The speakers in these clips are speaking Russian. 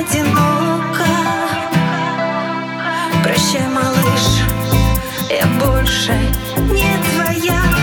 одиноко. Прощай, малыш, я больше не твоя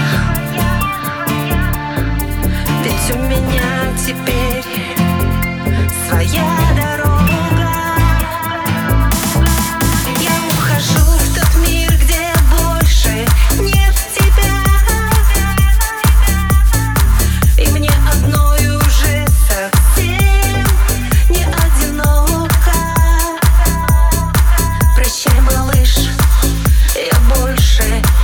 duszy